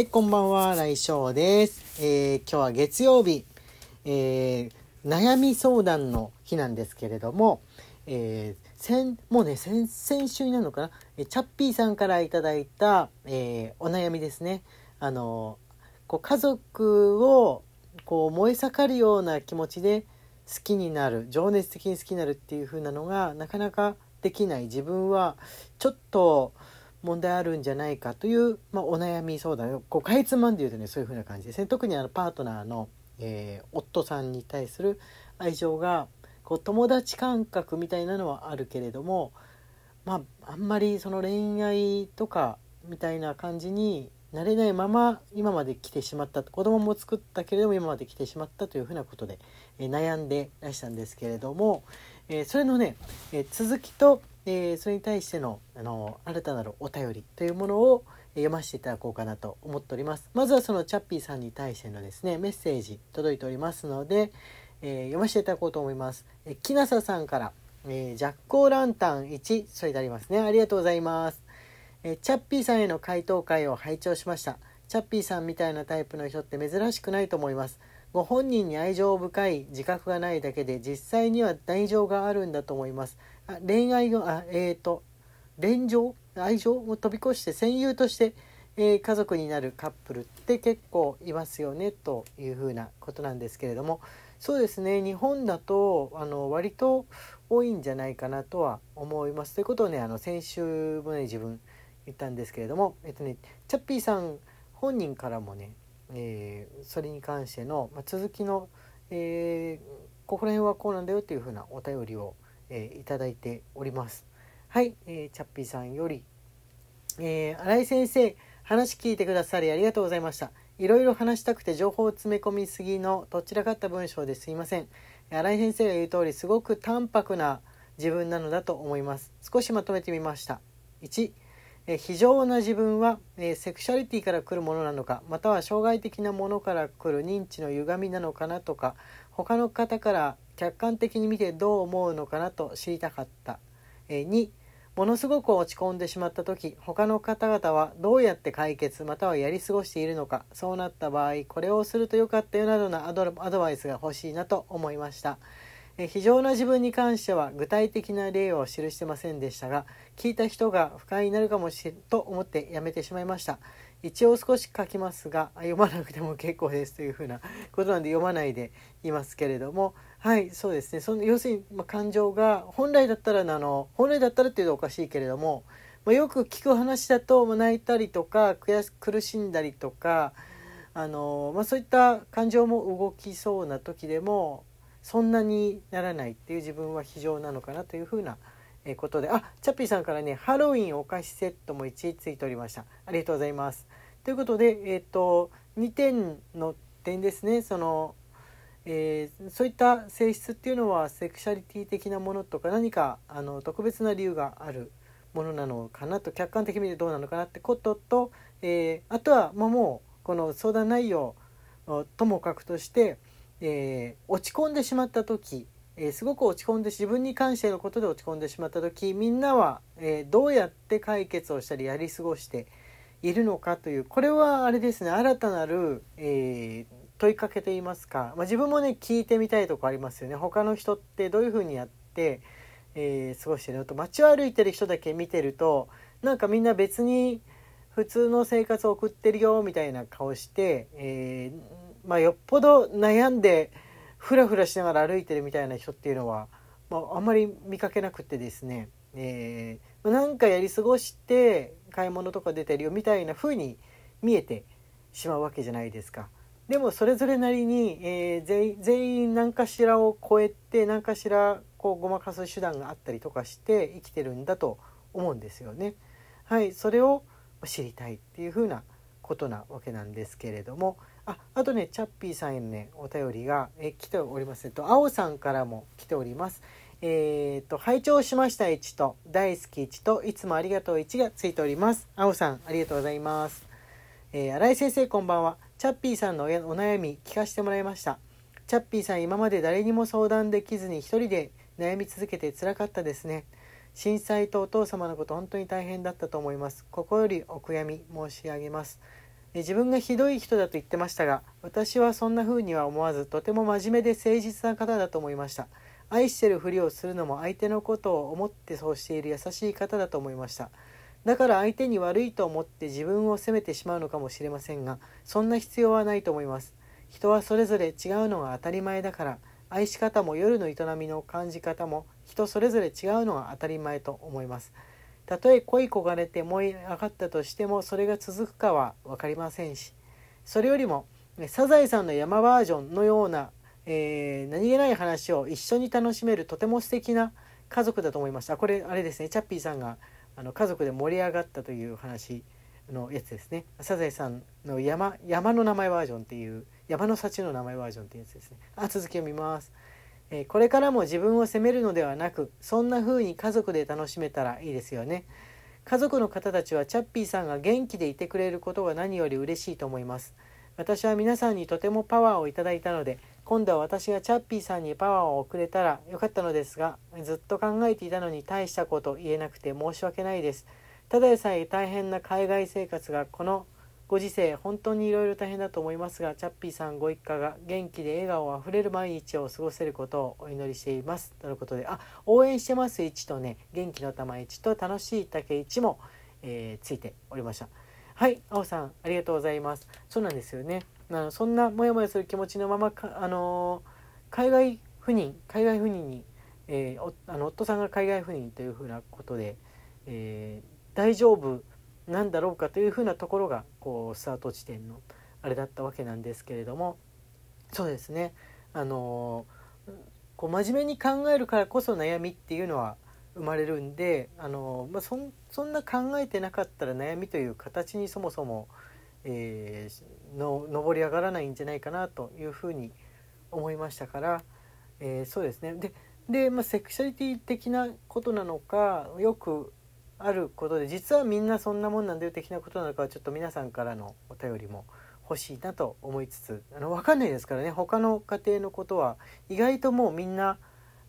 はい、こんばんは、来翔です。えー今日は月曜日、えー悩み相談の日なんですけれども、えー先もうね先先週になるのかな？えチャッピーさんからいただいた、えお悩みですね。あのこう家族をこう燃え盛るような気持ちで好きになる情熱的に好きになるっていう風なのがなかなかできない。自分はちょっと問題あるんじゃないかという、まあ、お悩み相談。こうかいつまんで言うとねそういう風な感じですね。特にあのパートナーの、えー夫さんに対する愛情がこう友達感覚みたいなのはあるけれどもまああんまりその恋愛とかみたいな感じになれないまま今まで来てしまった子供も作ったけれども今まで来てしまったというふうなことで、えー悩んでらしたんですけれども、えーそれのね、えー続きと、えーそれに対してのあの新たなるお便りというものをえ読ませていただこうかなと思っております。まずはそのチャッピーさんに対してのですねメッセージ届いておりますので、えー読ませていただこうと思います、えー木なささんから、えージャック・オー・ランタン1それでありますね。ありがとうございます。えーチャッピーさんへの回答会を拝聴しました。チャッピーさんみたいなタイプの人って珍しくないと思います。ご本人に愛情深い自覚がないだけで実際には愛情があるんだと思います。あ恋愛のあえっ、と恋情？愛情を飛び越して戦友として、えー家族になるカップルって結構いますよねというふうなことなんですけれども。そうですね。日本だとあの割と多いんじゃないかなとは思います。ということをねあの先週もね自分言ったんですけれども、えっとね、チャッピーさん本人からもね、えーそれに関しての、まあ、続きの、えーここら辺はこうなんだよっていうふうなお便りを、えーいただいております。はい、えーチャッピーさんより、えー新井先生話聞いてくださりありがとうございました。いろいろ話したくて情報を詰め込みすぎのどちらかった文章ですいません。新井先生が言う通りすごく淡白な自分なのだと思います。少しまとめてみました。1え非常な自分は、えセクシャリティから来るものなのかまたは障害的なものから来る認知の歪みなのかなとか他の方から客観的に見てどう思うのかなと知りたかった、えー2ものすごく落ち込んでしまった時他の方々はどうやって解決またはやり過ごしているのかそうなった場合これをするとよかったよなどのアドバイスが欲しいなと思いました。え非常な自分に関しては具体的な例を記してませんでしたが聞いた人が不快になるかもしれんと思ってやめてしまいました。一応少し書きますが読まなくても結構ですというふうなことなんで読まないでいますけれども。はいそうですね。その要するに、まあ、感情が本来だったらあの本来だったらっていうとおかしいけれども、まあ、よく聞く話だと、まあ泣いたりとか悔し苦しんだりとかあの、まあ、そういった感情も動きそうな時でもそんなにならないっていう自分は非常なのかなというふうなことであチャッピーさんからねハロウィンお菓子セットも1位ついておりました。ありがとうございます。ということでえっ、と2点の点ですね。その、えーそういった性質っていうのはセクシャリティ的なものとか何かあの特別な理由があるものなのかなと客観的に見てどうなのかなってことと、えーあとは、まあ、もうこの相談内容ともかくとして、えー落ち込んでしまった時、えーすごく落ち込んで自分に関してのことで落ち込んでしまった時みんなは、えーどうやって解決をしたりやり過ごしているのかというこれはあれですね新たなる、えー問いかけといいますか、まあ、自分もね聞いてみたいとこありますよね。他の人ってどういうふうにやって、え過ごしてるのと街を歩いてる人だけ見てるとなんかみんな別に普通の生活を送ってるよみたいな顔して、えまあ、よっぽど悩んでフラフラしながら歩いてるみたいな人っていうのは、まあ、あんまり見かけなくてですね、えーなんかやり過ごして買い物とか出てるよみたいな風に見えてしまうわけじゃないですか。でもそれぞれなりに、えー全員全員何かしらを超えて何かしらこうごまかす手段があったりとかして生きてるんだと思うんですよね。はい、それを知りたいっていう風なことなわけなんですけれどもああとねチャッピーさんへのねお便りがえ来ております。えっと青さんからも来ております。えー、と拝聴しました1と大好き1といつもありがとう1がついております。青さんありがとうございます。えー、新井先生こんばんは。チャッピーさんのおお悩み聞かせてもらいました。チャッピーさん今まで誰にも相談できずに一人で悩み続けて辛かったですね。震災とお父様のこと本当に大変だったと思います。ここよりお悔やみ申し上げます。自分がひどい人だと言ってましたが私はそんな風には思わずとても真面目で誠実な方だと思いました。愛してるふりをするのも相手のことを思ってそうしている優しい方だと思いました。だから相手に悪いと思って自分を責めてしまうのかもしれませんがそんな必要はないと思います。人はそれぞれ違うのが当たり前だから愛し方も夜の営みの感じ方も人それぞれ違うのが当たり前と思います。たとえ恋焦がれて燃え上がったとしてもそれが続くかは分かりませんしそれよりもサザエさんの山バージョンのような、えー、何気ない話を一緒に楽しめるとても素敵な家族だと思いました。これあれですね。チャッピーさんがあの家族で盛り上がったという話のやつですね。サザエさんの山山の名前バージョンっていう山の幸の名前バージョンっていうやつですね。あ続きを見ます。えこれからも自分を責めるのではなくそんな風に家族で楽しめたらいいですよね。家族の方たちはチャッピーさんが元気でいてくれることが何より嬉しいと思います。私は皆さんにとてもパワーをいただいたので今度は私がチャッピーさんにパワーを送れたらよかったのですがずっと考えていたのに大したこと言えなくて申し訳ないです。ただでさえ大変な海外生活がこのご時世本当にいろいろ大変だと思いますがチャッピーさんご一家が元気で笑顔あふれる毎日を過ごせることをお祈りしています。とのことであ応援してます1とね。元気の玉1と楽しい竹1も、えー、ついておりました。はい青さんありがとうございます。そうなんですよね。あのそんなモヤモヤする気持ちのままあの海外赴任海外赴任に、えー、あの夫さんが海外赴任というふうなことで、えー、大丈夫なんだろうかというふうなところがこうスタート地点のあれだったわけなんですけれどもそうですね。あのこう真面目に考えるからこそ悩みっていうのは生まれるんであの、まあ、そそんな考えてなかったら悩みという形にそもそも、えー、の上り上がらないんじゃないかなというふうに思いましたから、えー、そうですね。でで、まあ、セクシャリティ的なことなのかよくあることで実はみんなそんなもんなんだよ的なことなのかはちょっと皆さんからのお便りも欲しいなと思いつつあの分かんないですからね他の家庭のことは意外ともうみんな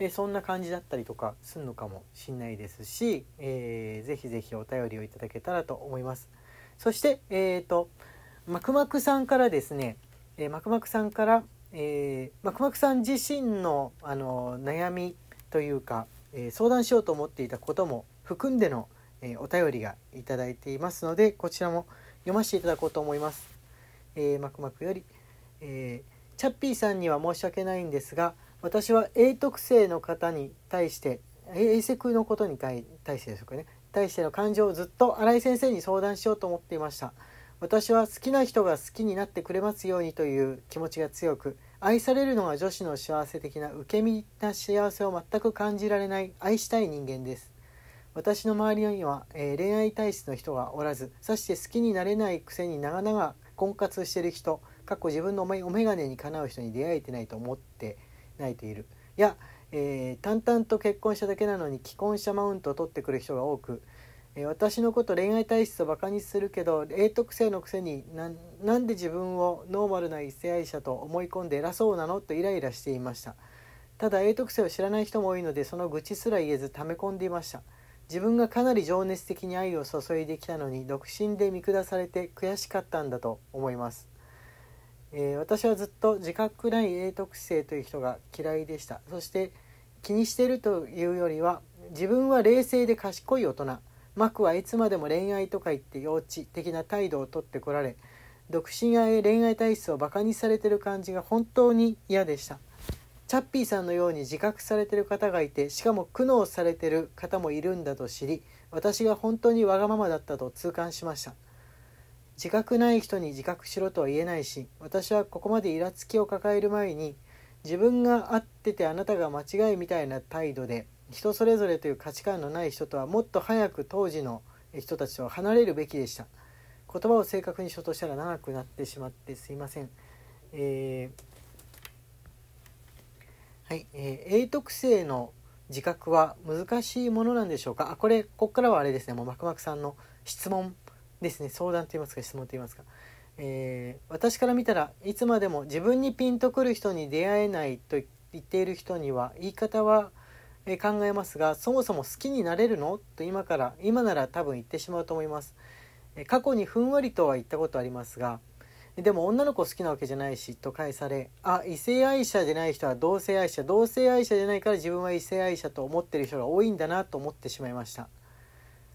えそんな感じだったりとかするのかもしんないですし、えー、ぜひぜひお便りをいただけたらと思います。そして、えーと、マクマクさんからですね、えー、マクマクさんから、えー、マクマクさん自身のあの悩みというか、えー、相談しようと思っていたことも含んでのえー、お便りがいただいていますのでこちらも読ませていただこうと思います。えー、マクマクより、えー、チャッピーさんには申し訳ないんですが私は A 特性の方に対して A セクのことに対してでしょうかね。対しての感情をずっと新井先生に相談しようと思っていました。私は好きな人が好きになってくれますようにという気持ちが強く愛されるのが女子の幸せ的な受け身な幸せを全く感じられない愛したい人間です。私の周りには、えー、恋愛体質の人がおらずさして好きになれないくせに長々婚活してる人かっこ自分のお眼鏡にかなう人に出会えてないと思って泣いている。いや、えー、淡々と結婚しただけなのに既婚者マウントを取ってくる人が多く、えー、私のこと恋愛体質をバカにするけど冷特性のくせになんで自分をノーマルな異性愛者と思い込んで偉そうなの？とイライラしていました。ただ A 特性を知らない人も多いのでその愚痴すら言えず溜め込んでいました。自分がかなり情熱的に愛を注いできたのに独身で見下されて悔しかったんだと思います、えー、私はずっと自覚ない英徳性という人が嫌いでした。そして気にしているというよりは自分は冷静で賢い大人。マクはいつまでも恋愛とか言って幼稚的な態度をとってこられ独身や恋愛体質をバカにされてる感じが本当に嫌でした。チャッピーさんのように自覚されてる方がいてしかも苦悩されてる方もいるんだと知り私が本当にわがままだったと痛感しました。自覚ない人に自覚しろとは言えないし私はここまでイラつきを抱える前に自分が合っててあなたが間違いみたいな態度で人それぞれという価値観のない人とはもっと早く当時の人たちとは離れるべきでした。言葉を正確にしようとしたら長くなってしまってすいません、えーはい、えー、A 特性の自覚は難しいものなんでしょうか？あこれここからはあれですね。もうマクマクさんの質問ですね。相談と言いますか質問と言いますか、えー、私から見たらいつまでも自分にピンとくる人に出会えないと言っている人には言い方は考えますがそもそも好きになれるの？と今から今なら多分言ってしまうと思います、過去にふんわりとは言ったことありますがでも女の子好きなわけじゃないしと返されあ異性愛者じゃない人は同性愛者同性愛者じゃないから自分は異性愛者と思ってる人が多いんだなと思ってしまいました。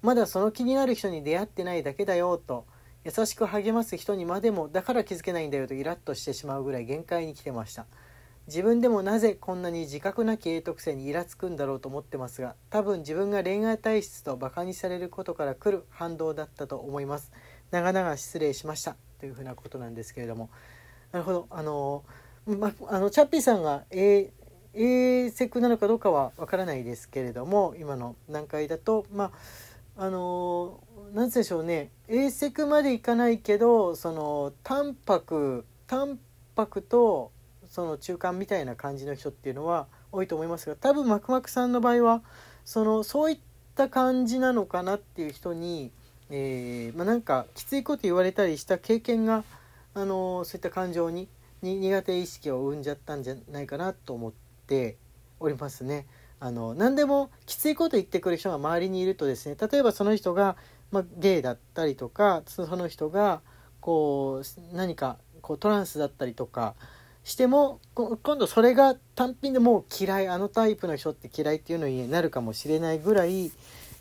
まだその気になる人に出会ってないだけだよと優しく励ます人にまでもだから気づけないんだよとイラッとしてしまうぐらい限界に来てました。自分でもなぜこんなに自覚なき英徳性にイラつくんだろうと思ってますが多分自分が恋愛体質とバカにされることから来る反動だったと思います。長々失礼しました。というふうなことなんですけれども。なるほど。あの、ま、あのチャッピーさんが A, A セクなのかどうかはわからないですけれども今の段階だとまああの何でしょうね。A セクまでいかないけどその淡白淡白とその中間みたいな感じの人っていうのは多いと思いますが多分マクマクさんの場合はそのそういった感じなのかなっていう人に、えー、まあ、なんかきついこと言われたりした経験が、あのそういった感情に苦手意識を生んじゃったんじゃないかなと思っておりますね。あの何でもきついこと言ってくる人が周りにいるとですね例えばその人が、まあ、ゲイだったりとかその人がこう何かこうトランスだったりとかしても今度それが単品でもう嫌いあのタイプの人って嫌いっていうのになるかもしれないぐらい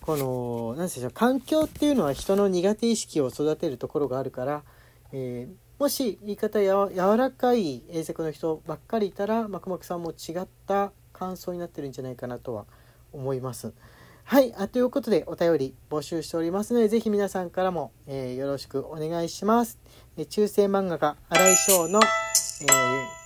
この何でしょう環境っていうのは人の苦手意識を育てるところがあるから、えー、もし言い方や柔らかい英作の人ばっかりいたらマクマクさんも違った感想になってるんじゃないかなとは思います。はい。あということで、お便り募集しておりますので、ぜひ皆さんからも、えー、よろしくお願いします。えー、中世漫画家、荒井翔の、えー